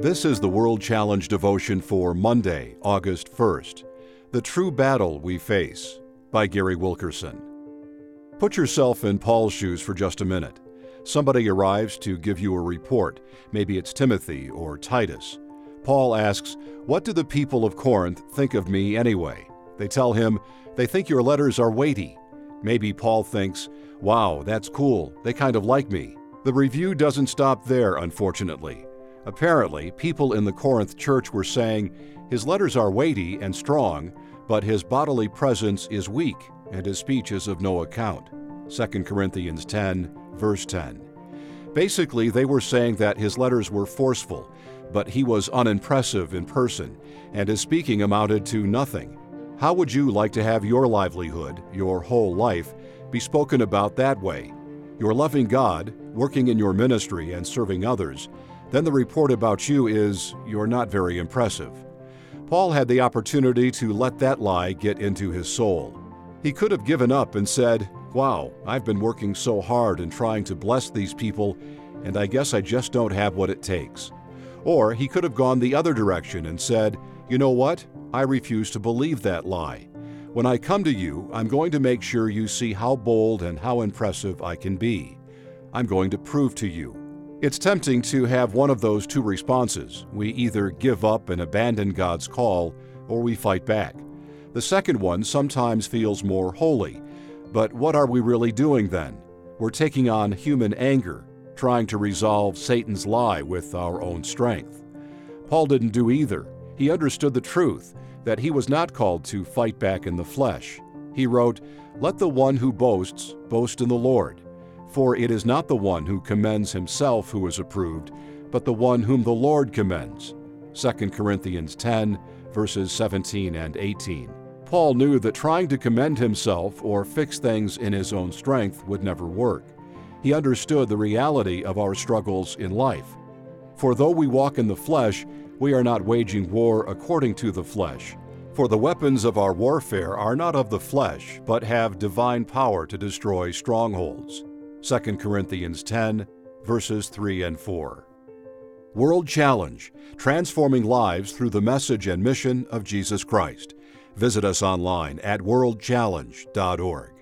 This is the World Challenge devotion for Monday, August 1st. The True Battle We Face by Gary Wilkerson. Put yourself in Paul's shoes for just a minute. Somebody arrives to give you a report. Maybe it's Timothy or Titus. Paul asks, What do the people of Corinth think of me anyway? They tell him, They think your letters are weighty. Maybe Paul thinks, Wow, that's cool. They kind of like me. The review doesn't stop there, unfortunately. Apparently, people in the Corinth church were saying, His letters are weighty and strong, but his bodily presence is weak, and his speech is of no account. 2 Corinthians 10, verse 10. Basically, they were saying that his letters were forceful, but he was unimpressive in person, and his speaking amounted to nothing. How would you like to have your livelihood, your whole life, be spoken about that way? You're loving God, working in your ministry, and serving others then the report about you is you're not very impressive. Paul had the opportunity to let that lie get into his soul. He could have given up and said, Wow, I've been working so hard and trying to bless these people, and I guess I just don't have what it takes. Or he could have gone the other direction and said, You know what? I refuse to believe that lie. When I come to you, I'm going to make sure you see how bold and how impressive I can be. I'm going to prove to you it's tempting to have one of those two responses. We either give up and abandon God's call, or we fight back. The second one sometimes feels more holy. But what are we really doing then? We're taking on human anger, trying to resolve Satan's lie with our own strength. Paul didn't do either. He understood the truth that he was not called to fight back in the flesh. He wrote, Let the one who boasts boast in the Lord. For it is not the one who commends himself who is approved, but the one whom the Lord commends. 2 Corinthians 10, verses 17 and 18. Paul knew that trying to commend himself or fix things in his own strength would never work. He understood the reality of our struggles in life. For though we walk in the flesh, we are not waging war according to the flesh. For the weapons of our warfare are not of the flesh, but have divine power to destroy strongholds. 2 Corinthians 10, verses 3 and 4. World Challenge Transforming Lives Through the Message and Mission of Jesus Christ. Visit us online at worldchallenge.org.